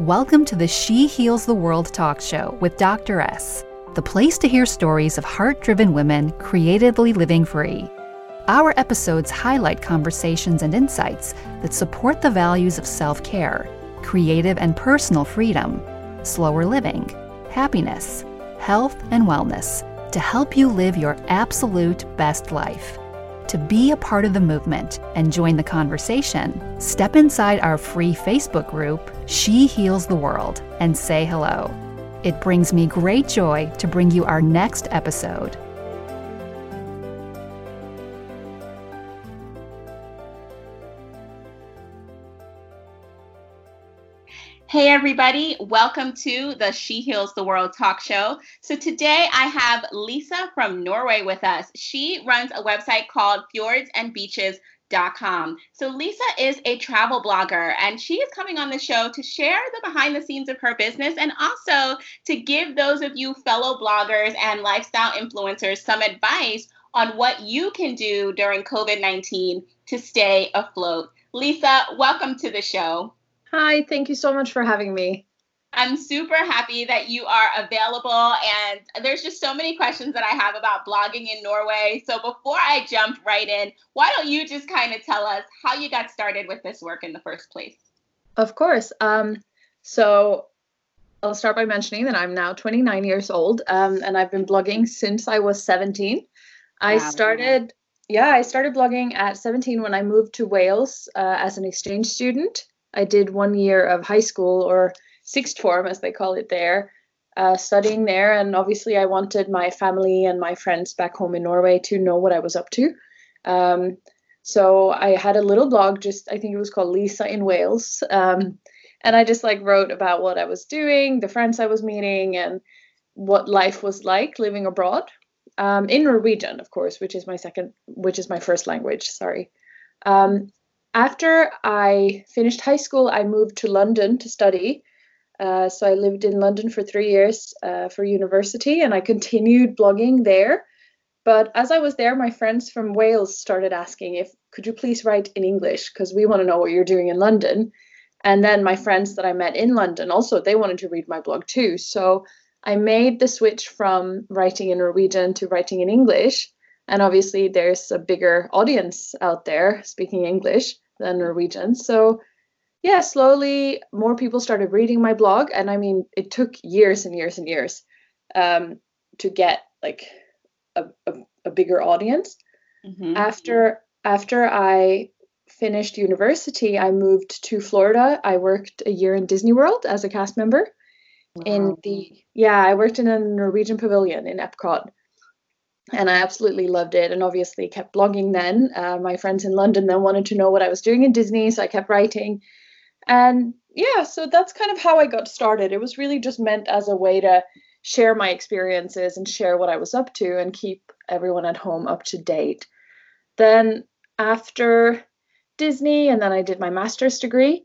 Welcome to the She Heals the World talk show with Dr. S, the place to hear stories of heart driven women creatively living free. Our episodes highlight conversations and insights that support the values of self care, creative and personal freedom, slower living, happiness, health, and wellness to help you live your absolute best life. To be a part of the movement and join the conversation, step inside our free Facebook group, She Heals the World, and say hello. It brings me great joy to bring you our next episode. Hey, everybody, welcome to the She Heals the World talk show. So, today I have Lisa from Norway with us. She runs a website called fjordsandbeaches.com. So, Lisa is a travel blogger and she is coming on the show to share the behind the scenes of her business and also to give those of you fellow bloggers and lifestyle influencers some advice on what you can do during COVID 19 to stay afloat. Lisa, welcome to the show. Hi, thank you so much for having me. I'm super happy that you are available. And there's just so many questions that I have about blogging in Norway. So before I jump right in, why don't you just kind of tell us how you got started with this work in the first place? Of course. Um, so I'll start by mentioning that I'm now 29 years old um, and I've been blogging since I was 17. Wow. I started, yeah, I started blogging at 17 when I moved to Wales uh, as an exchange student. I did one year of high school or sixth form, as they call it there, uh, studying there. And obviously, I wanted my family and my friends back home in Norway to know what I was up to. Um, so I had a little blog, just I think it was called Lisa in Wales. Um, and I just like wrote about what I was doing, the friends I was meeting, and what life was like living abroad. Um, in Norwegian, of course, which is my second, which is my first language. Sorry. Um, after I finished high school, I moved to London to study. Uh, so I lived in London for three years uh, for university, and I continued blogging there. But as I was there, my friends from Wales started asking if could you please write in English because we want to know what you're doing in London. And then my friends that I met in London also they wanted to read my blog too. So I made the switch from writing in Norwegian to writing in English. And obviously, there's a bigger audience out there speaking English than Norwegian. So yeah, slowly more people started reading my blog, and I mean, it took years and years and years um, to get like a, a, a bigger audience. Mm-hmm. After after I finished university, I moved to Florida. I worked a year in Disney World as a cast member. Wow. In the yeah, I worked in a Norwegian pavilion in Epcot and I absolutely loved it. And obviously kept blogging then. Uh, my friends in London then wanted to know what I was doing in Disney, so I kept writing. And yeah, so that's kind of how I got started. It was really just meant as a way to share my experiences and share what I was up to and keep everyone at home up to date. Then after Disney, and then I did my master's degree,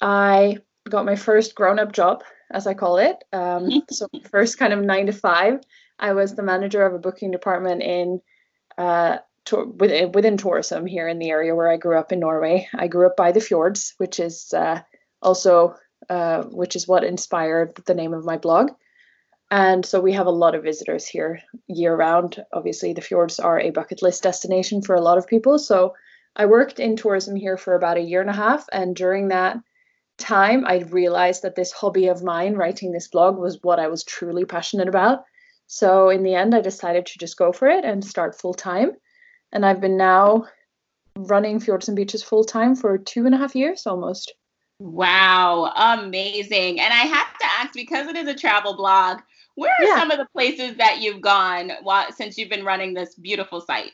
I got my first grown up job, as I call it. Um, so, first kind of nine to five I was the manager of a booking department in uh, to, within, within tourism here in the area where I grew up in Norway. I grew up by the fjords, which is uh, also uh, which is what inspired the name of my blog. And so we have a lot of visitors here year round. Obviously, the fjords are a bucket list destination for a lot of people. So I worked in tourism here for about a year and a half, and during that time, I realized that this hobby of mine, writing this blog, was what I was truly passionate about. So in the end, I decided to just go for it and start full time. And I've been now running Fjords and Beaches full time for two and a half years almost. Wow, amazing. And I have to ask because it is a travel blog, where are yeah. some of the places that you've gone while, since you've been running this beautiful site?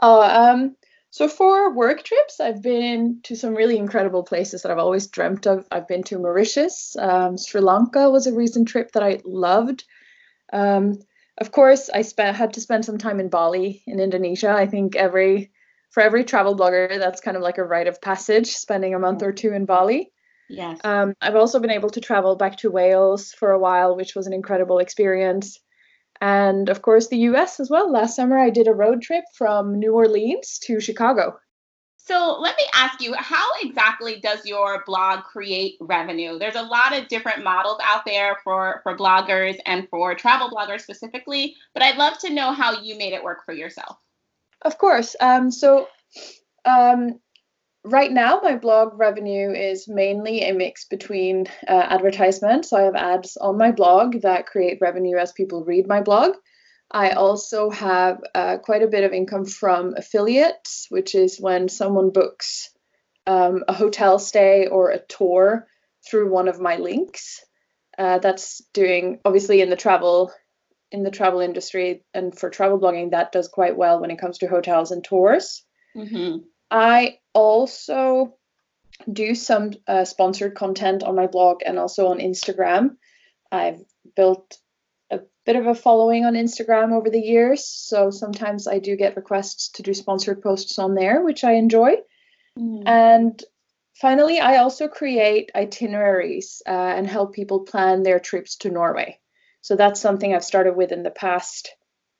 Oh, um, so for work trips, I've been to some really incredible places that I've always dreamt of. I've been to Mauritius. Um, Sri Lanka was a recent trip that I loved. Um, of course, I spent had to spend some time in Bali in Indonesia. I think every for every travel blogger, that's kind of like a rite of passage, spending a month or two in Bali. Yes. Um, I've also been able to travel back to Wales for a while, which was an incredible experience. And of course, the US as well. Last summer, I did a road trip from New Orleans to Chicago. So let me ask you, how exactly does your blog create revenue? There's a lot of different models out there for, for bloggers and for travel bloggers specifically, but I'd love to know how you made it work for yourself. Of course. Um, so um, right now, my blog revenue is mainly a mix between uh, advertisements. So I have ads on my blog that create revenue as people read my blog. I also have uh, quite a bit of income from affiliates, which is when someone books um, a hotel stay or a tour through one of my links. Uh, that's doing obviously in the travel in the travel industry and for travel blogging that does quite well when it comes to hotels and tours. Mm-hmm. I also do some uh, sponsored content on my blog and also on Instagram. I've built bit of a following on Instagram over the years. So sometimes I do get requests to do sponsored posts on there, which I enjoy. Mm. And finally, I also create itineraries uh, and help people plan their trips to Norway. So that's something I've started with in the past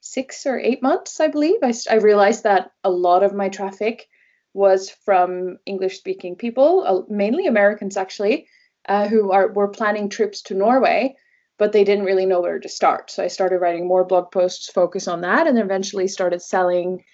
six or eight months, I believe. I, I realized that a lot of my traffic was from English speaking people, uh, mainly Americans actually, uh, who are were planning trips to Norway but they didn't really know where to start. So I started writing more blog posts, focus on that, and then eventually started selling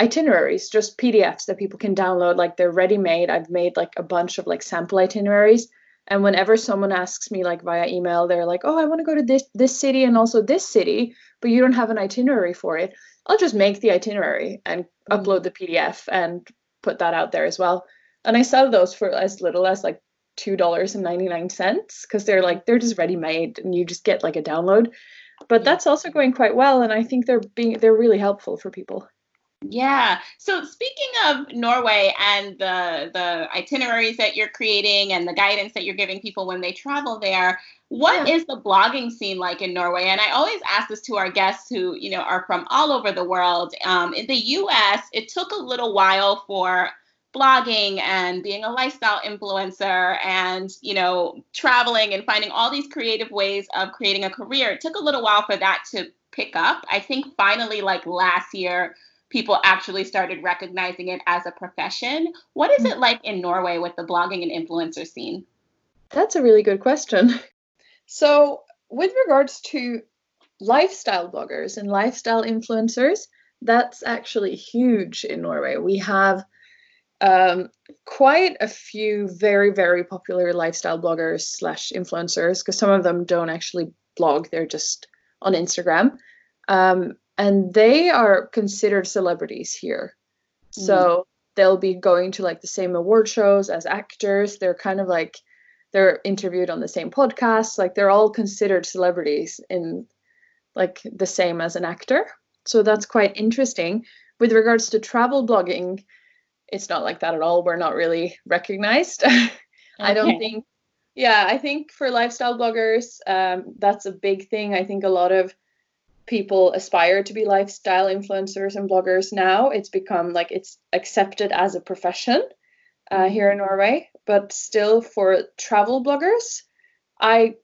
itineraries, just PDFs that people can download. Like they're ready made. I've made like a bunch of like sample itineraries. And whenever someone asks me like via email, they're like, "Oh, I want to go to this this city and also this city, but you don't have an itinerary for it." I'll just make the itinerary and mm-hmm. upload the PDF and put that out there as well. And I sell those for as little as like two dollars and 99 cents because they're like they're just ready made and you just get like a download. But that's also going quite well and i think they're being they're really helpful for people. Yeah. So speaking of norway and the the itineraries that you're creating and the guidance that you're giving people when they travel there what yeah. is the blogging scene like in norway? And i always ask this to our guests who you know are from all over the world. Um, in the us it took a little while for blogging and being a lifestyle influencer and you know traveling and finding all these creative ways of creating a career it took a little while for that to pick up. I think finally like last year people actually started recognizing it as a profession. What is hmm. it like in norway with the blogging and influencer scene? That's a really good question. So with regards to lifestyle bloggers and lifestyle influencers that's actually huge in norway. We have um, quite a few very very popular lifestyle bloggers slash influencers because some of them don't actually blog they're just on instagram. Um, and they are considered celebrities here. Mm. so they'll be going to like the same award shows as actors. They're kind of like they're interviewed on the same podcasts. Like they're all considered celebrities in like the same as an actor. So that's quite interesting. With regards to travel blogging it's not like that at all. We're not really recognized. okay. I don't think. Yeah, I think for lifestyle bloggers, um, that's a big thing. I think a lot of people aspire to be lifestyle influencers and bloggers now. It's become like it's accepted as a profession uh, here in Norway. But still, for travel bloggers, I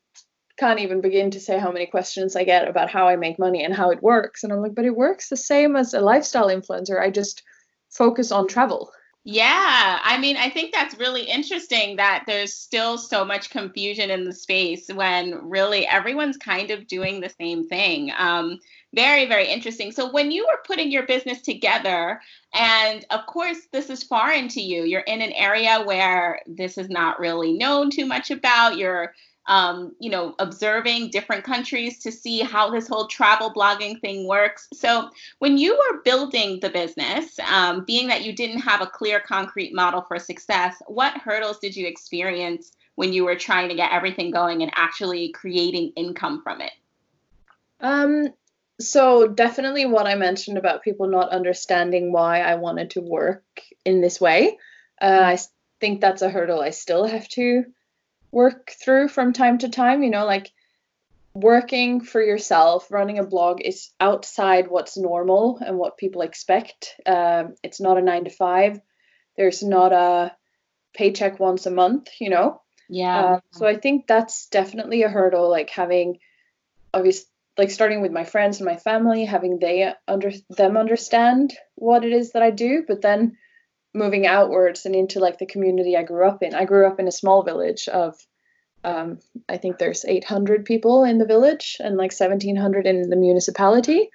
can't even begin to say how many questions I get about how I make money and how it works. And I'm like, but it works the same as a lifestyle influencer. I just focus on travel. Yeah, I mean, I think that's really interesting that there's still so much confusion in the space when really everyone's kind of doing the same thing. Um, very, very interesting. So, when you were putting your business together, and of course, this is foreign to you, you're in an area where this is not really known too much about. You're um, you know, observing different countries to see how this whole travel blogging thing works. So, when you were building the business, um, being that you didn't have a clear, concrete model for success, what hurdles did you experience when you were trying to get everything going and actually creating income from it? Um, so definitely what I mentioned about people not understanding why I wanted to work in this way. Uh, I think that's a hurdle I still have to work through from time to time. You know, like working for yourself, running a blog is outside what's normal and what people expect. Um, it's not a nine to five. There's not a paycheck once a month, you know? Yeah. Uh, so I think that's definitely a hurdle, like having obviously like starting with my friends and my family, having they under them understand what it is that I do, but then moving outwards and into like the community I grew up in. I grew up in a small village of um, I think there's 800 people in the village and like 1700 in the municipality.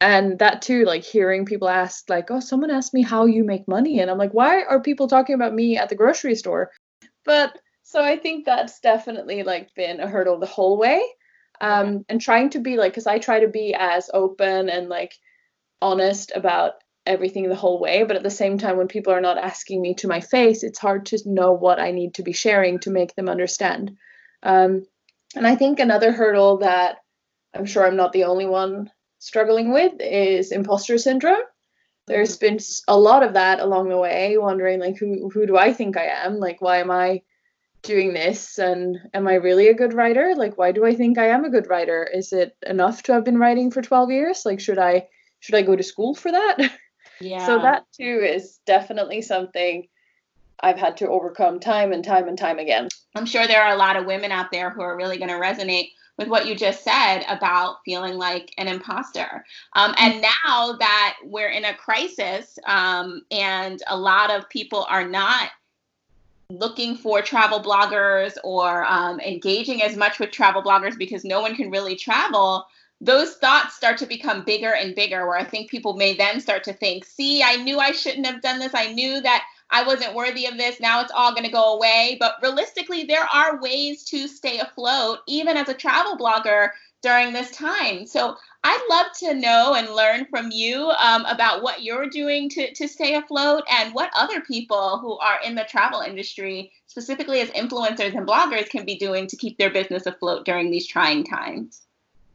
And that too, like hearing people ask, like, oh, someone asked me how you make money. And I'm like, why are people talking about me at the grocery store? But so I think that's definitely like been a hurdle the whole way. Um, and trying to be like, because I try to be as open and like honest about everything the whole way. But at the same time, when people are not asking me to my face, it's hard to know what I need to be sharing to make them understand. Um, and I think another hurdle that I'm sure I'm not the only one struggling with is imposter syndrome. There's mm-hmm. been a lot of that along the way, wondering like who who do I think I am? Like why am I doing this and am I really a good writer? Like why do I think I am a good writer? Is it enough to have been writing for 12 years? Like should I should I go to school for that? Yeah. So that too is definitely something I've had to overcome time and time and time again. I'm sure there are a lot of women out there who are really going to resonate with what you just said about feeling like an imposter. Um, and mm-hmm. now that we're in a crisis um, and a lot of people are not looking for travel bloggers or um, engaging as much with travel bloggers because no one can really travel, those thoughts start to become bigger and bigger where i think people may then start to think see i knew i shouldn't have done this. I knew that i wasn't worthy of this. Now it's all going to go away. But realistically there are ways to stay afloat even as a travel blogger during this time. So i'd love to know and learn from you um, about what you're doing to, to stay afloat and what other people who are in the travel industry specifically as influencers and bloggers can be doing to keep their business afloat during these trying times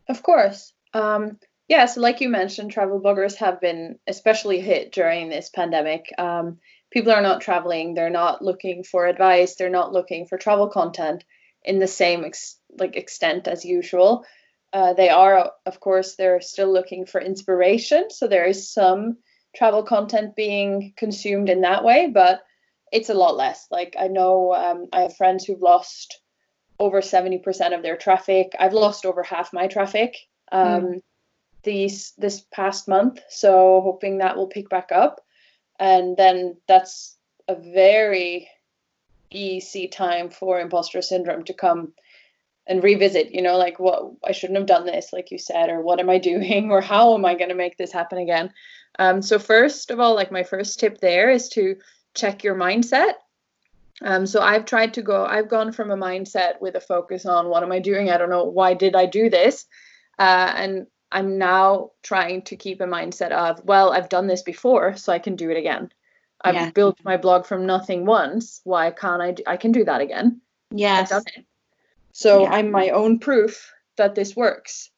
of course. Um, yeah, so like you mentioned, travel bloggers have been especially hit during this pandemic. Um, people are not traveling; they're not looking for advice. They're not looking for travel content in the same ex- like extent as usual. Uh, they are, of course, they're still looking for inspiration. So there is some travel content being consumed in that way, but it's a lot less. Like I know um, I have friends who've lost over 70% of their traffic. I've lost over half my traffic um, mm. these this past month, so hoping that will pick back up. And then that's a very easy time for imposter syndrome to come and revisit, you know, like what I shouldn't have done this, like you said, or what am I doing, or how am I going to make this happen again? Um, so first of all, like my first tip there is to check your mindset um, so I've tried to go, I've gone from a mindset with a focus on what am I doing? I don't know, why did I do this? Uh, and I'm now trying to keep a mindset of, well, I've done this before, so I can do it again. I've yeah. built my blog from nothing once. Why can't I? Do, I can do that again. Yes. So yeah. I'm my own proof that this works.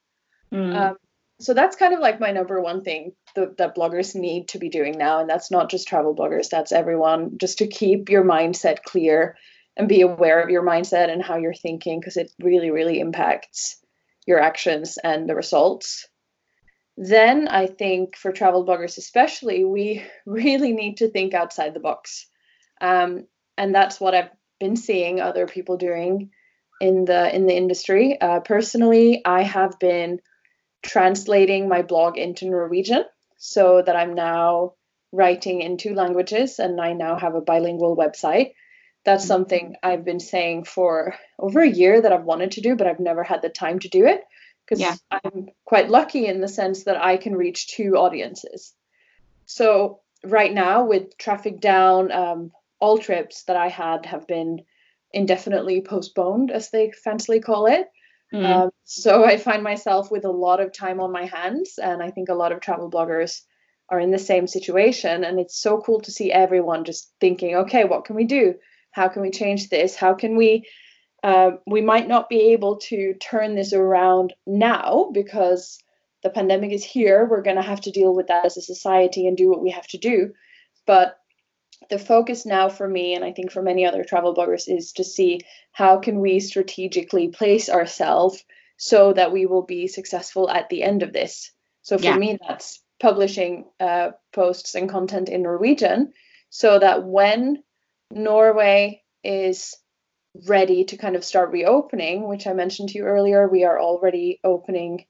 Mm. Um, so that's kind of like my number one thing that bloggers need to be doing now. And that's not just travel bloggers. That's everyone. Just to keep your mindset clear and be aware of your mindset and how you're thinking because it really really impacts your actions and the results. Then i think for travel bloggers especially we really need to think outside the box. Um, and that's what i've been seeing other people doing in the in the industry. Uh, personally i have been translating my blog into norwegian so that I'm now writing in two languages and I now have a bilingual website. That's mm-hmm. something I've been saying for over a year that I've wanted to do, but I've never had the time to do it because yeah. I'm quite lucky in the sense that I can reach two audiences. So, right now, with traffic down, um, all trips that I had have been indefinitely postponed, as they fancily call it. Mm. Um, so I find myself with a lot of time on my hands, and I think a lot of travel bloggers are in the same situation. And it's so cool to see everyone just thinking, okay, what can we do? How can we change this? How can we? Uh, we might not be able to turn this around now because the pandemic is here. We're going to have to deal with that as a society and do what we have to do. But the focus now for me and i think for many other travel bloggers is to see how can we strategically place ourselves so that we will be successful at the end of this so for yeah. me that's publishing uh, posts and content in norwegian so that when norway is ready to kind of start reopening which i mentioned to you earlier we are already opening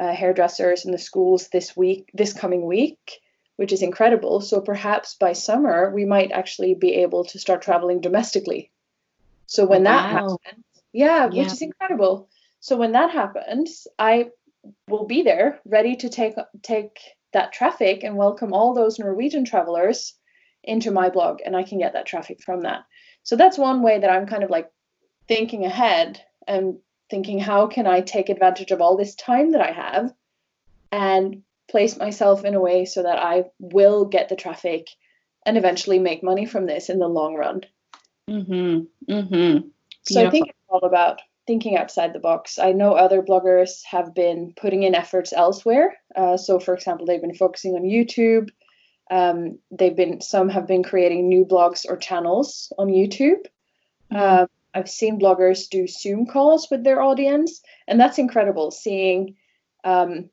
uh, hairdressers in the schools this week this coming week which is incredible. So perhaps by summer, we might actually be able to start traveling domestically. So when oh, wow. that happens, yeah, yeah, which is incredible. So when that happens, I will be there ready to take take that traffic and welcome all those Norwegian travelers into my blog and I can get that traffic from that. So that's one way that I'm kind of like thinking ahead and thinking how can I take advantage of all this time that I have and place myself in a way so that I will get the traffic and eventually make money from this in the long run. Mhm. Mhm. So I think it's all about thinking outside the box. I know other bloggers have been putting in efforts elsewhere. Uh, so, for example, they've been focusing on YouTube. Um, they've been some have been creating new blogs or channels on YouTube. Mm-hmm. Uh, I've seen bloggers do Zoom calls with their audience, and that's incredible. Seeing um,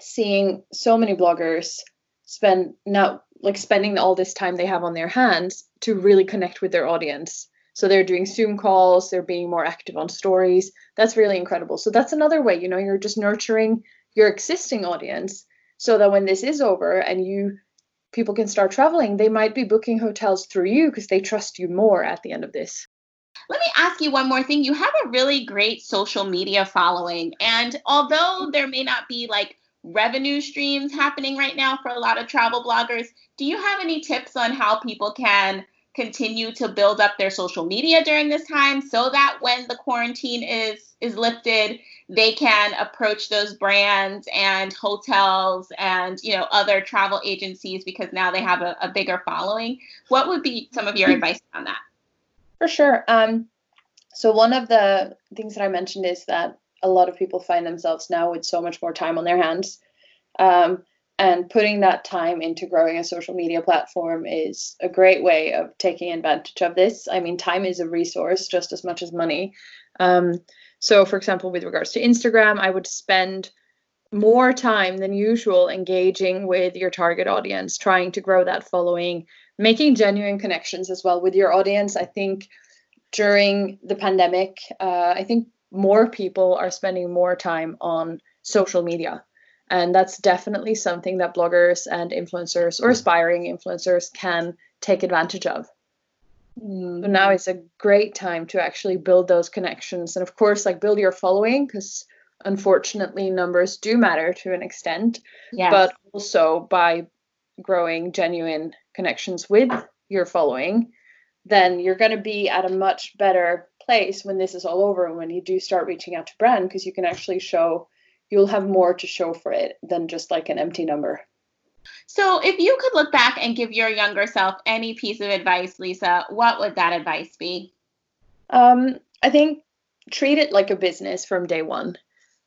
seeing so many bloggers spend now like spending all this time they have on their hands to really connect with their audience so they're doing Zoom calls, they're being more active on stories. That's really incredible. So that's another way, you know, you're just nurturing your existing audience so that when this is over and you people can start traveling, they might be booking hotels through you because they trust you more at the end of this. Let me ask you one more thing. You have a really great social media following. And although there may not be like revenue streams happening right now for a lot of travel bloggers, do you have any tips on how people can continue to build up their social media during this time so that when the quarantine is is lifted they can approach those brands and hotels and you know other travel agencies because now they have a, a bigger following? What would be some of your mm-hmm. advice on that? For sure. Um, so one of the things that i mentioned is that a lot of people find themselves now with so much more time on their hands um, and putting that time into growing a social media platform is a great way of taking advantage of this. I mean, time is a resource just as much as money. Um, so, for example, with regards to Instagram, I would spend more time than usual engaging with your target audience, trying to grow that following, making genuine connections as well with your audience. I think during the pandemic, uh, I think more people are spending more time on social media and that's definitely something that bloggers and influencers or aspiring influencers can take advantage of. Mm. So now is a great time to actually build those connections. And of course, like build your following because unfortunately numbers do matter to an extent. Yes. But also by growing genuine connections with your following, then you're going to be at a much better place when this is all over and when you do start reaching out to brand because you can actually show you'll have more to show for it than just like an empty number. So, if you could look back and give your younger self any piece of advice, Lisa, what would that advice be? Um, I think treat it like a business from day one.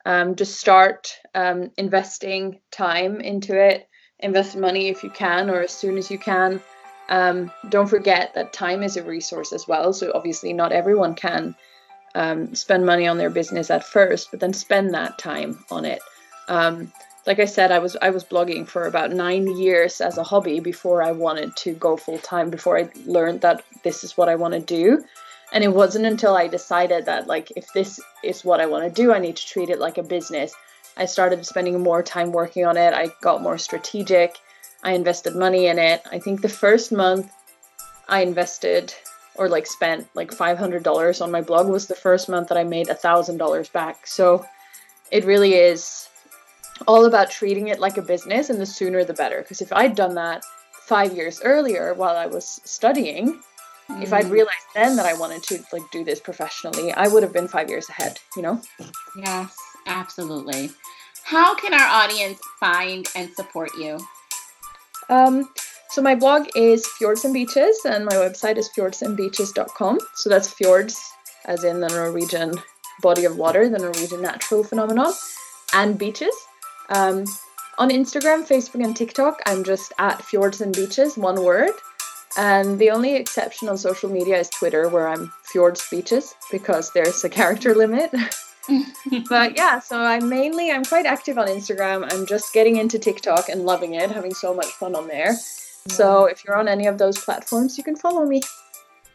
Um, just start um, investing time into it, invest money if you can or as soon as you can. Um, don't forget that time is a resource as well. So, obviously, not everyone can um, spend money on their business at first, but then spend that time on it. Um, like I said, I was I was blogging for about nine years as a hobby before I wanted to go full time. Before I learned that this is what I want to do, and it wasn't until I decided that like if this is what I want to do, I need to treat it like a business. I started spending more time working on it. I got more strategic. I invested money in it. I think the first month I invested or like spent like $500 on my blog was the first month that I made $1,000 back. So it really is all about treating it like a business and the sooner the better. Because if I'd done that five years earlier while I was studying, mm. if I'd mm. realized then that I wanted to like do this professionally, I would have been five years ahead, you know? Yes, absolutely. How can our audience find and support you? Um, so my blog is Fjords and Beaches, and my website is fjordsandbeaches.com. So that's fjords, as in the Norwegian body of water, the Norwegian natural phenomenon, and beaches. Um, on Instagram, Facebook, and TikTok, I'm just at Fjords and Beaches, one word. And the only exception on social media is Twitter, where I'm Fjords Beaches because there's a character limit. but yeah, so I'm mainly I'm quite active on Instagram. I'm just getting into TikTok and loving it, having so much fun on there. So mm. if you're on any of those platforms, you can follow me.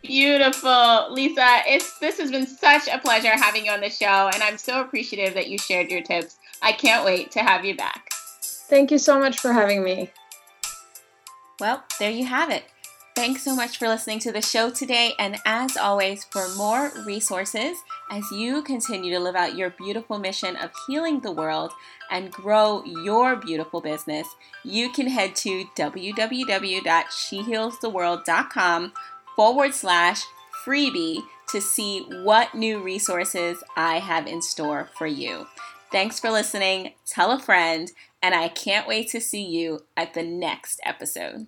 Beautiful. Lisa, it's this has been such a pleasure having you on the show and I'm so appreciative that you shared your tips. I can't wait to have you back. Thank you so much for having me. Well, there you have it. Thanks so much for listening to the show today. And as always, for more resources as you continue to live out your beautiful mission of healing the world and grow your beautiful business, you can head to www.shehealstheworld.com forward slash freebie to see what new resources I have in store for you. Thanks for listening. Tell a friend, and I can't wait to see you at the next episode.